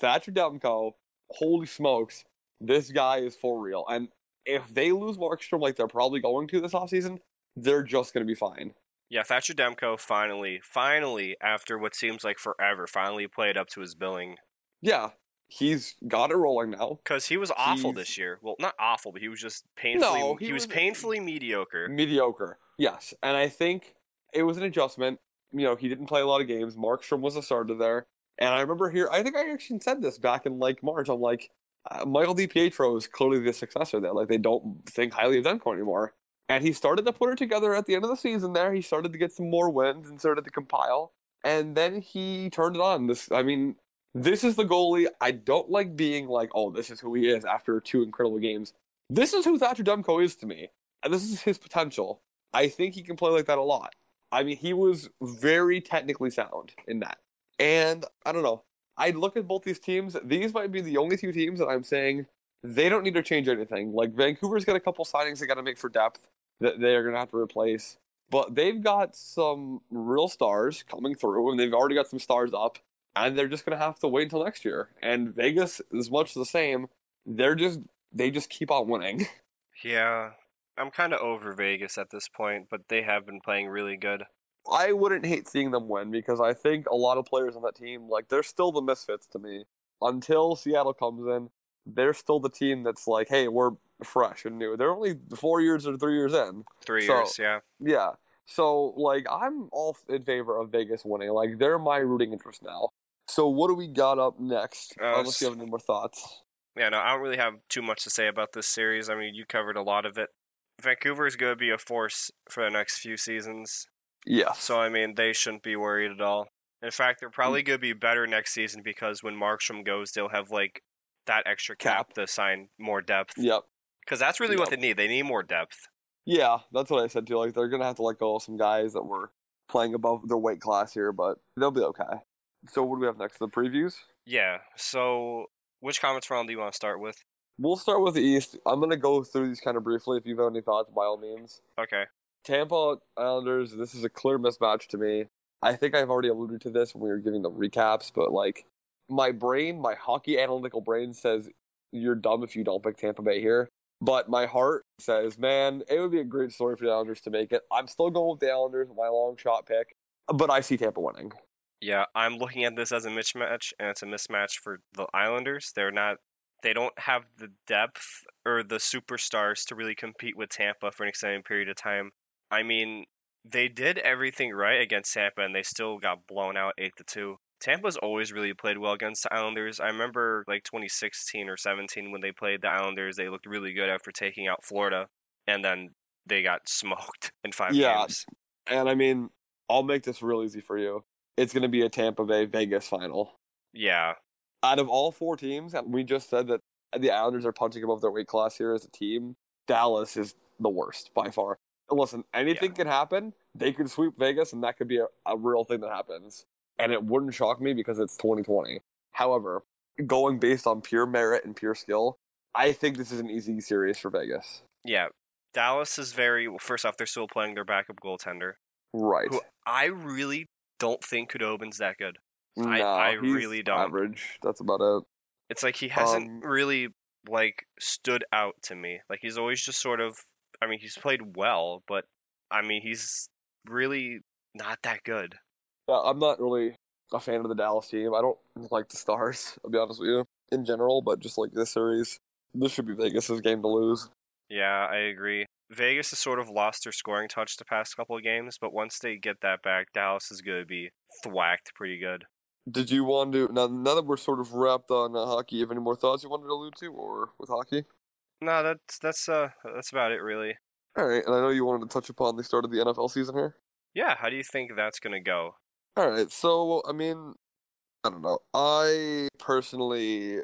Thatcher Demko, holy smokes, this guy is for real. And if they lose Markstrom like they're probably going to this offseason, they're just going to be fine. Yeah, Thatcher Demko finally, finally, after what seems like forever, finally played up to his billing. Yeah, he's got it rolling now. Because he was awful He's- this year. Well, not awful, but he was just painfully. No, he, he was, was- painfully mediocre. Mediocre, yes. And I think it was an adjustment. You know, he didn't play a lot of games. Markstrom was a starter there. And I remember here, I think I actually said this back in like March. I'm like, uh, Michael DiPietro is clearly the successor there. Like, they don't think highly of Demko anymore. And he started to put it together at the end of the season there. He started to get some more wins and started to compile. And then he turned it on. This, I mean, this is the goalie. I don't like being like, oh, this is who he is after two incredible games. This is who Thatcher Demko is to me. And this is his potential. I think he can play like that a lot. I mean, he was very technically sound in that. And I don't know. I look at both these teams. These might be the only two teams that I'm saying they don't need to change anything. Like Vancouver's got a couple signings they got to make for depth that they are going to have to replace. But they've got some real stars coming through, and they've already got some stars up, and they're just going to have to wait until next year. And Vegas is much the same. They're just they just keep on winning. Yeah, I'm kind of over Vegas at this point, but they have been playing really good. I wouldn't hate seeing them win because I think a lot of players on that team, like they're still the misfits to me. Until Seattle comes in, they're still the team that's like, hey, we're fresh and new. They're only four years or three years in. Three So- years, yeah. Yeah. So like I'm all in favor of Vegas winning. Like they're my rooting interest now. So what do we got up next? Uh, Unless you have any more thoughts. Yeah, no, I don't really have too much to say about this series. I mean, you covered a lot of it. Vancouver is going to be a force for the next few seasons. Yeah. So, I mean, they shouldn't be worried at all. In fact, they're probably Mm. going to be better next season because when Markstrom goes, they'll have, like, that extra cap, Cap. to sign more depth. Yep. Because that's really what they need. They need more depth. Yeah, that's what I said too. Like they're gonna have to let go of some guys that were playing above their weight class here, but they'll be okay. So what do we have next? The previews. Yeah. So, which conference round do you want to start with? We'll start with the East. I'm gonna go through these kind of briefly. If you have any thoughts, by all means. Okay. Tampa Islanders. This is a clear mismatch to me. I think I've already alluded to this when we were giving the recaps, but like my brain, my hockey analytical brain says you're dumb if you don't pick Tampa Bay here. But my heart says, man, it would be a great story for the Islanders to make it. I'm still going with the Islanders, my long shot pick, but I see Tampa winning. Yeah, I'm looking at this as a mismatch, and it's a mismatch for the Islanders. They're not, they don't have the depth or the superstars to really compete with Tampa for an extended period of time. I mean, they did everything right against Tampa, and they still got blown out eight to two. Tampa's always really played well against the Islanders. I remember like 2016 or 17 when they played the Islanders, they looked really good after taking out Florida, and then they got smoked in five Yeah. games. And I mean, I'll make this real easy for you. It's going to be a Tampa Bay Vegas final. Yeah, Out of all four teams, and we just said that the Islanders are punching above their weight class here as a team. Dallas is the worst by far. listen, anything can happen. They could sweep Vegas, and that could be a, a real thing that happens. And it wouldn't shock me because it's 2020. However, going based on pure merit and pure skill, I think this is an easy series for Vegas. Yeah, Dallas is very well. First off, they're still playing their backup goaltender, Right. who I really don't think Khudobin's that good. I- No, I he's really don't. Average. That's about it. It's like he hasn't Um, really like stood out to me. Like he's always just sort of. I mean, he's played well, but I mean, he's really not that good. Yeah, I'm not really a fan of the Dallas team. I don't like the Stars, I'll be honest with you, in general, but just like this series, this should be Vegas' game to lose. Yeah, I agree. Vegas has sort of lost their scoring touch the past couple of games, but once they get that back, Dallas is going to be thwacked pretty good. Did you want to, now, now that we're sort of wrapped on uh, hockey, have any more thoughts you wanted to allude to, or with hockey? No, that's that's uh that's about it really. All right, and I know you wanted to touch upon the start of the NFL season here. Yeah, how do you think that's going to go? All right, so I mean, I don't know. I personally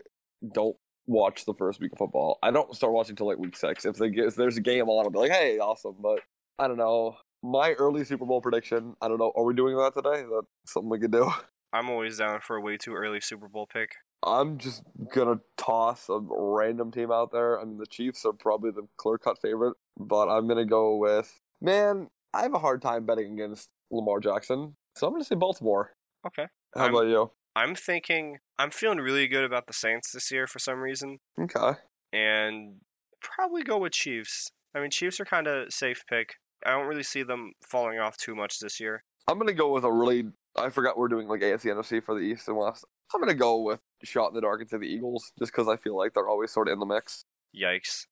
don't watch the first week of football. I don't start watching until like week six. If, they get, if there's a game on, I'll be like, hey, awesome. But I don't know. My early Super Bowl prediction. I don't know. Are we doing that today? Is that something we could do? I'm always down for a way too early Super Bowl pick. I'm just gonna toss a random team out there. I mean, the Chiefs are probably the clear cut favorite, but I'm gonna go with man. I have a hard time betting against Lamar Jackson, so I'm gonna say Baltimore. Okay. How I'm- about you? I'm thinking I'm feeling really good about the Saints this year for some reason, Okay. and probably go with Chiefs. I mean, Chiefs are kind of safe pick. I don't really see them falling off too much this year. I'm gonna go with a really. I forgot we're doing like AFC NFC for the East and West. I'm gonna go with shot in the dark into the Eagles, just because I feel like they're always sort of in the mix. Yikes.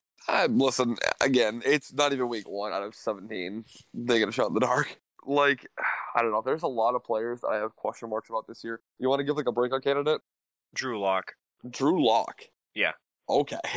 Listen, again, it's not even week one out of 17. They get a shot in the dark. Like, I don't know. There's a lot of players that I have question marks about this year. You want to give like a breakout candidate? Drew Lock. Drew Lock. Yeah. Okay.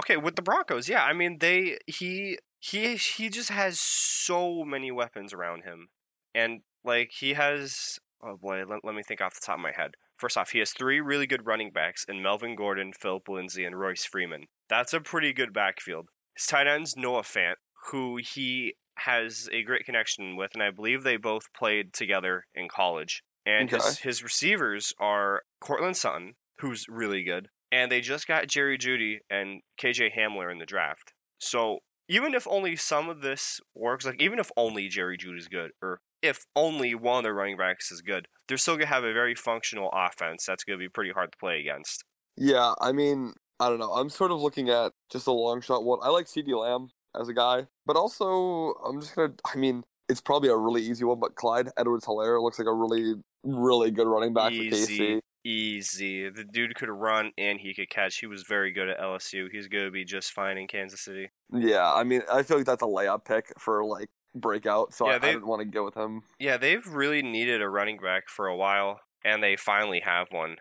Okay, with the Broncos, yeah. I mean, they he he he just has so many weapons around him, and like he has. Oh boy, let, let me think off the top of my head. First off, he has three really good running backs in Melvin Gordon, Phillip Lindsay, and Royce Freeman. That's a pretty good backfield. His tight end's Noah Fant, who he has a great connection with, and I believe they both played together in college. And his, Okay. his receivers are Courtland Sutton, who's really good, and they just got Jerry Jeudy and KJ Hamler in the draft. So even if only some of this works, like even if only Jerry Jeudy's good, or if only one of the running backs is good, they're still gonna have a very functional offense that's gonna be pretty hard to play against. Yeah, I mean, I don't know. I'm sort of looking at just a long shot one. I like CeeDee Lamb as a guy, but also I'm just gonna. I mean, it's probably a really easy one, but Clyde Edwards Helaire looks like a really, really good running back for Easy, KC. easy. The dude could run and he could catch. He was very good at LSU. He's gonna be just fine in Kansas City. Yeah, I mean, I feel like that's a layup pick for like breakout, so Yeah, I, I didn't want to go with him. Yeah, they've really needed a running back for a while, and they finally have one.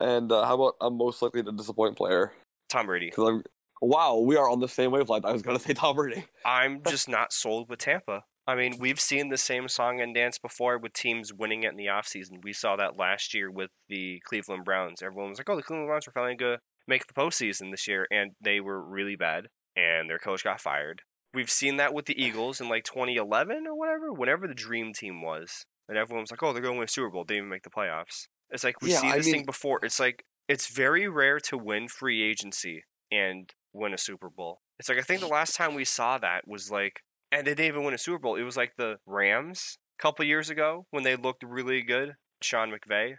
And uh, how about I'm most likely to disappoint player? Tom Brady. Because I'm. Wow, we are on the same wavelength. I was gonna say Tom Brady. I'm just not sold with Tampa. I mean, we've seen the same song and dance before with teams winning it in the offseason. We saw that last year with the Cleveland Browns. Everyone was like, oh, the Cleveland Browns are finally going to make the postseason this year, and they were really bad, and their coach got fired. We've seen that with the Eagles in like 2011 or whatever, whenever the dream team was. And everyone was like, oh, they're going to win a Super Bowl. They didn't even make the playoffs. It's like we Yeah, see I this mean- thing before. It's like, it's very rare to win free agency and win a Super Bowl. It's like, I think the last time we saw that was like, and they didn't even win a Super Bowl. It was like the Rams a couple years ago when they looked really good, Sean McVay,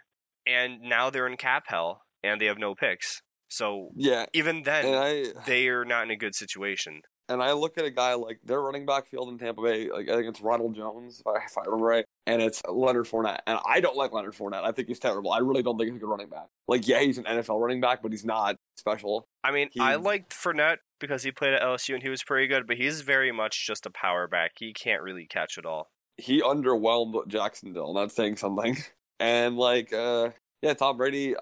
and now they're in cap hell and they have no picks. So Yeah, even then, I they are not in a good situation. and I look at a guy like their running back field in Tampa Bay. Like I think it's Ronald Jones, if I, if I remember right, and it's Leonard Fournette. And I don't like Leonard Fournette. I think he's terrible. I really don't think he's a good running back. Like yeah, he's an NFL running back, but he's not special. I mean, I liked Fournette because he played at LSU and he was pretty good, but he's very much just a power back. He can't really catch it all. He underwhelmed Jacksonville. Not saying something. And like, uh, yeah, Tom Brady.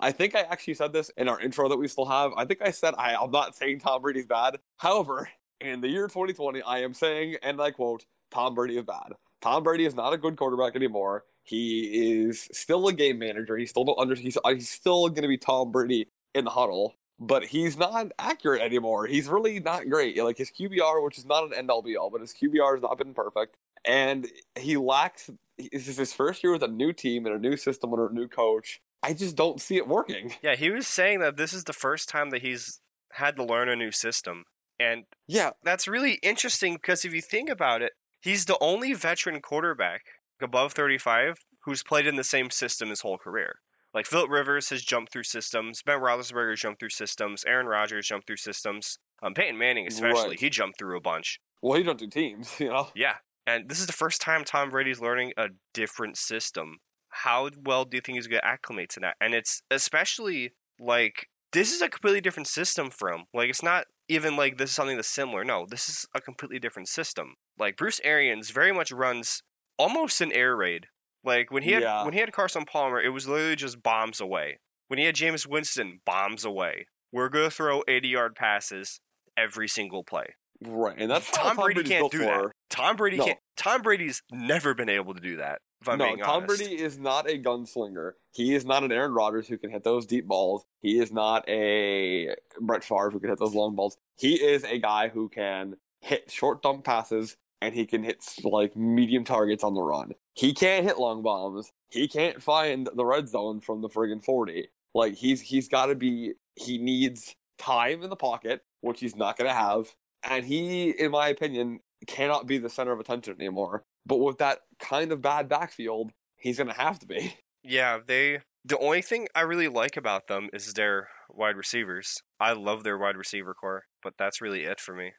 I- think I actually said this in our intro that we still have. I think I said I, I'm not saying Tom Brady's bad. However, in the year 2020, I am saying, and I quote, Tom Brady is bad. Tom Brady is not a good quarterback anymore. He is still a game manager. He's still don't under. He's, he's still going to be Tom Brady in the huddle. but he's not accurate anymore. He's really not great. Like his QBR, which is not an end all be all, but his QBR has not been perfect, and he lacks. This is his first year with a new team and a new system under a new coach. I just don't see it working. Yeah, he was saying that this is the first time that he's had to learn a new system. And Yeah, that's really interesting because if you think about it, he's the only veteran quarterback above 35 who's played in the same system his whole career. Like Philip Rivers has jumped through systems, Ben Roethlisberger has jumped through systems, Aaron Rodgers jumped through systems, um, Peyton Manning especially, Right. he jumped through a bunch. well, he don't do teams, you know. Yeah, and this is the first time Tom Brady's learning a different system. How well do you think he's going to acclimate to that? And it's especially like this is a completely different system from. Like it's not even like this is something that's similar. No, this is a completely different system. Like Bruce Arians very much runs almost an air raid. Like when he had Yeah. when he had Carson Palmer, it was literally just bombs away. When he had Jameis Winston, bombs away. We're gonna throw eighty yard passes every single play. Right, and that's how Tom Brady Brady's can't do for. that. Tom Brady No. can't. Tom Brady's never been able to do that. If I'm no, being Tom honest. Brady is not a gunslinger. He is not an Aaron Rodgers who can hit those deep balls. He is not a Brett Favre who can hit those long balls. He is a guy who can hit short dump passes and he can hit like medium targets on the run. He can't hit long bombs. He can't find the red zone from the friggin' 40. Like he's he's got to be he needs time in the pocket, which he's not going to have. And he in my opinion cannot be the center of attention anymore. But with that kind of bad backfield, he's going to have to be. Yeah, they. The only thing I really like about them is their wide receivers. I love their wide receiver core, but that's really it for me.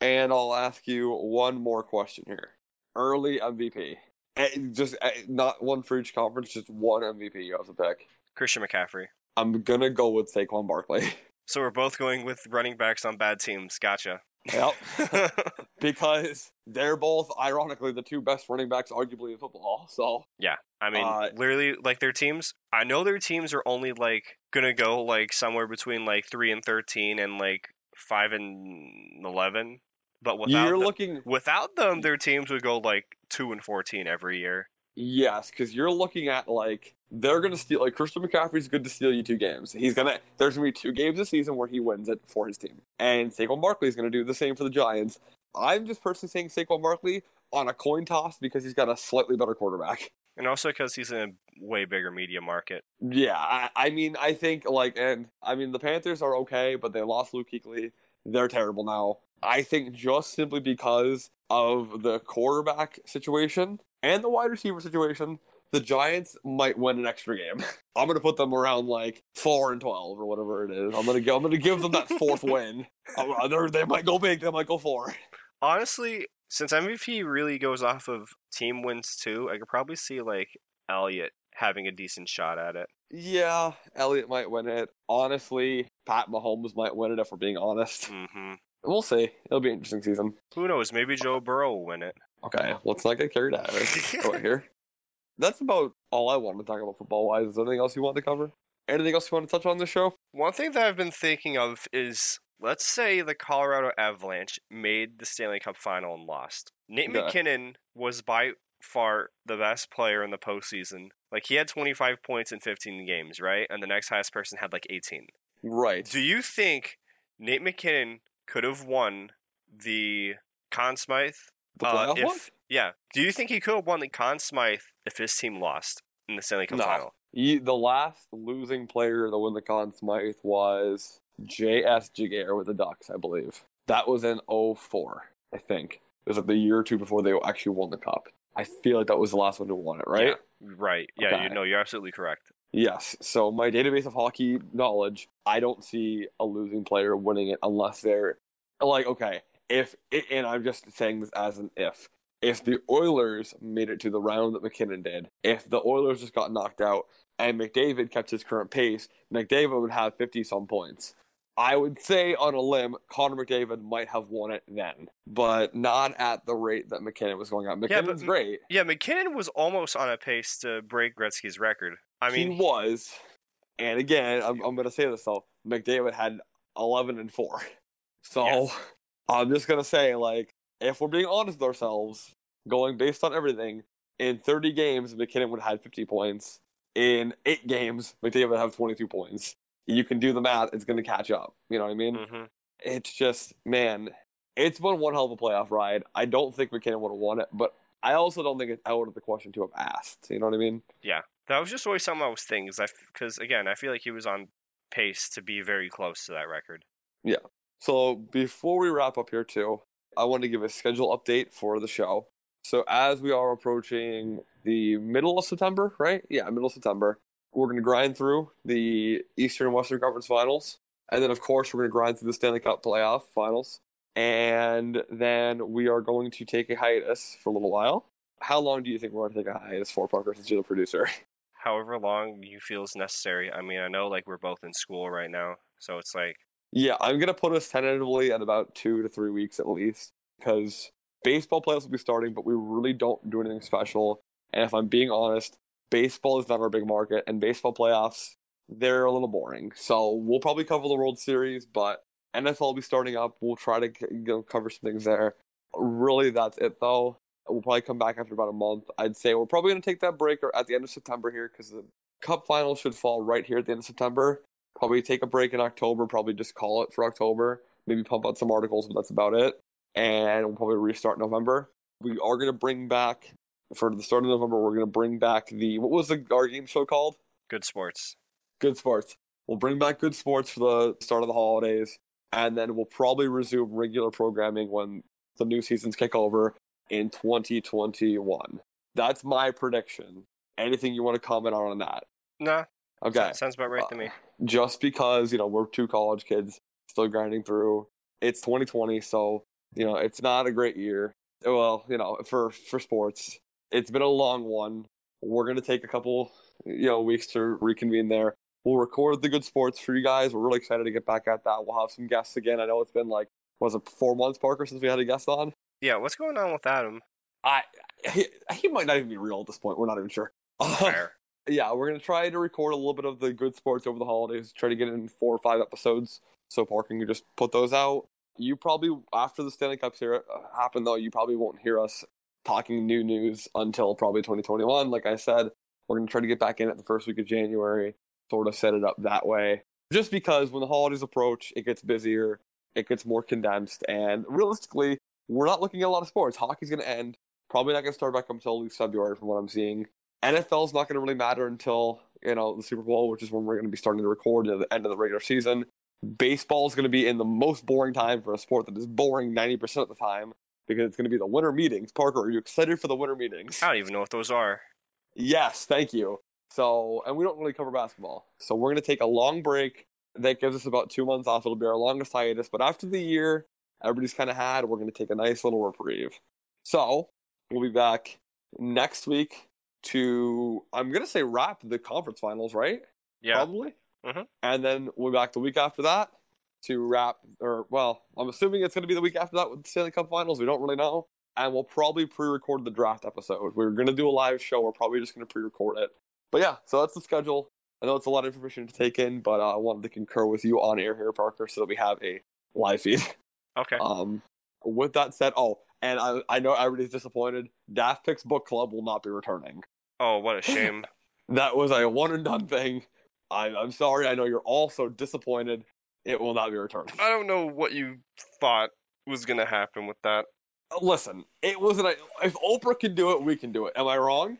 And I'll ask you one more question here. Early MVP. Just eh, not one for each conference, just one MVP you have to pick. Christian McCaffrey. I'm to go with Saquon Barkley. So we're both going with running backs on bad teams. Gotcha. yep. because they're both, ironically, the two best running backs, arguably, in football. So, yeah, I mean, Uh, literally, like their teams. I know their teams are only like gonna go like somewhere between like three and thirteen and like five and eleven. But without you're them, looking, without them, their teams would go like two and fourteen every year. yes, because you're looking at, like, they're going to steal, like, Christian McCaffrey's good to steal you two games. He's going to, there's going to be two games this season where he wins it for his team. And Saquon Barkley's going to do the same for the Giants. I'm just personally saying Saquon Barkley on a coin toss because he's got a slightly better quarterback. And also because he's in a way bigger media market. Yeah, I, I mean, I think like, and I mean, the Panthers are okay, but they lost Luke Kuechly. They're terrible now. I think just simply because of the quarterback situation and the wide receiver situation, the Giants might win an extra game. I'm gonna put them around like four and twelve or whatever it is. I'm gonna gi- I'm gonna give them that fourth win. Uh, they're- might go big. They might go four. Honestly, since MVP really goes off of team wins too, I could probably see like Elliott having a decent shot at it. Yeah, Elliott might win it. Honestly, Pat Mahomes might win it if we're being honest. hmm We'll see. It'll be an interesting season. Who knows? Maybe Joe Burrow will win it. Okay, let's not get carried out over here. That's about all I wanted to talk about football wise. Is there anything else you want to cover? Anything else you want to touch on this show? One thing that I've been thinking of is let's say the Colorado Avalanche made the Stanley Cup final and lost. Nate Yeah. MacKinnon was by far the best player in the postseason. Like he had 25 points in 15 games, right? And the next highest person had like 18. Right. Do you think Nate MacKinnon could have won the Conn Smythe? The uh, if, one? Yeah. Do you think he could have won the Conn Smythe if his team lost in the Stanley Cup No. final? Ye- the last losing player to win the Conn Smythe was J.S. Giguere with the Ducks, I believe. That was in 04, I think. It was like the year or two before they actually won the cup. I feel like that was the last one to won it, right? Yeah. Right. Yeah, you know, you're absolutely correct. Yes. So my database of hockey knowledge, I don't see a losing player winning it unless they're like okay, if and I'm just saying this as an if. If the Oilers made it to the round that MacKinnon did, if the Oilers just got knocked out and McDavid kept his current pace, McDavid would have 50 some points. I would say on a limb, Connor McDavid might have won it then, but not at the rate that MacKinnon was going at. Yeah, MacKinnon's but- great. Yeah, MacKinnon was almost on a pace to break Gretzky's record. I mean, he was, and again, I'm, I'm going to say this though. McDavid had 11 and four, so Yeah. I'm just going to say like if we're being honest with ourselves, going based on everything, in 30 games MacKinnon would have had 50 points. In eight games, McDavid would have 22 points. You can do the math. It's going to catch up. You know what I mean? hmm It's just, man, it's been one hell of a playoff ride. I don't think MacKinnon would have won it, but I also don't think it's out of the question to have asked. You know what I mean? Yeah. That was just always something I was thinking. Because, again, I feel like he was on pace to be very close to that record. Yeah. So before we wrap up here too, I want to give a schedule update for the show. So as we are approaching the middle of September, right? Yeah, middle of September, we're going to grind through the Eastern and Western Conference Finals, and then of course we're going to grind through the Stanley Cup playoff finals, and then we are going to take a hiatus for a little while. How long do you think we're going to take a hiatus for, Parker, since you're the producer? However long you feel is necessary. I mean, I know like we're both in school right now, so it's like Yeah, I'm gonna put us tentatively at about two to three weeks at least, because baseball playoffs will be starting, but we really don't do anything special. And if I'm being honest, baseball is not our big market, and baseball playoffs they're a little boring. So we'll probably cover the World Series, but NFL will be starting up. We'll try to you know, cover some things there. Really, that's it though. We'll probably come back after about a month. I'd say we're probably gonna take that break or at the end of September here because the Cup final should fall right here at the end of September probably take a break in October, probably just call it for October, maybe pump out some articles, but that's about it. And we'll probably restart November. We are going to bring back, for the start of November, we're going to bring back the, what was the our game show called? good sports. Good Sports. We'll bring back Good Sports for the start of the holidays, and then we'll probably resume regular programming when the new seasons kick over in 2021. That's my prediction. Anything you want to comment on on that? Nah, Okay. sounds about right to me. Uh, just because you know we're two college kids still grinding through it's 2020 so you know it's not a great year well you know for for sports it's been a long one we're going to take a couple you know weeks to reconvene there we'll record the good sports for you guys we're really excited to get back at that we'll have some guests again i know it's been like was it four months parker since we had a guest on Yeah, what's going on with Adam? i he, he might not even be real at this point we're not even sure Fair. yeah, we're gonna try to record a little bit of the good sports over the holidays. Try to get in four or five episodes, so Parker can just put those out. You probably after the Stanley Cup here uh, happen though, you probably won't hear us talking new news until probably 2021. Like I said, we're gonna try to get back in at the first week of January, sort of set it up that way. Just because when the holidays approach, it gets busier, it gets more condensed, and realistically, we're not looking at a lot of sports. Hockey's gonna end. Probably not gonna start back up until at least February, from what I'm seeing. NFL's not going to really matter until you know the Super Bowl, which is when we're going to be starting to record at the end of the regular season. Baseball is going to be in the most boring time for a sport that is boring ninety percent of the time because it's going to be the winter meetings. Parker, are you excited for the winter meetings? I don't even know what those are. Yes, thank you. So, and we don't really cover basketball, so we're going to take a long break. That gives us about two months off. It'll be our longest hiatus, but after the year everybody's kind of had, we're going to take a nice little reprieve. So, we'll be back next week to I'm gonna say wrap the conference finals, right? Yeah. Probably. Mhm. And then we'll be back the week after that to wrap, or well, I'm assuming it's gonna be the week after that with the Stanley Cup Finals. We don't really know, and we'll probably pre-record the draft episode. We're gonna do a live show. We're probably just gonna pre-record it. But yeah, so that's the schedule. I know it's a lot of information to take in, but uh, I wanted to concur with you on air here, Parker, so that we have a live feed. Okay. Um, with that said, oh, and I, I know everybody's disappointed. Daft Picks Book Club will not be returning. Oh, what a shame. That was a one and done thing. I, I'm sorry. I know you're all so disappointed. It will not be returned. I don't know what you thought was gonna happen with that. Listen, it wasn't. A, if Oprah can do it, we can do it. Am I wrong?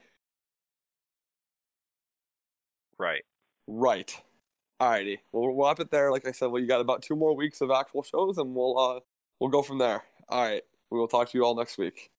Right. Right. Alrighty. Well, we'll wrap it there. Like I said, well, you got about two more weeks of actual shows, and we'll uh we'll go from there. All right. We will talk to you all next week.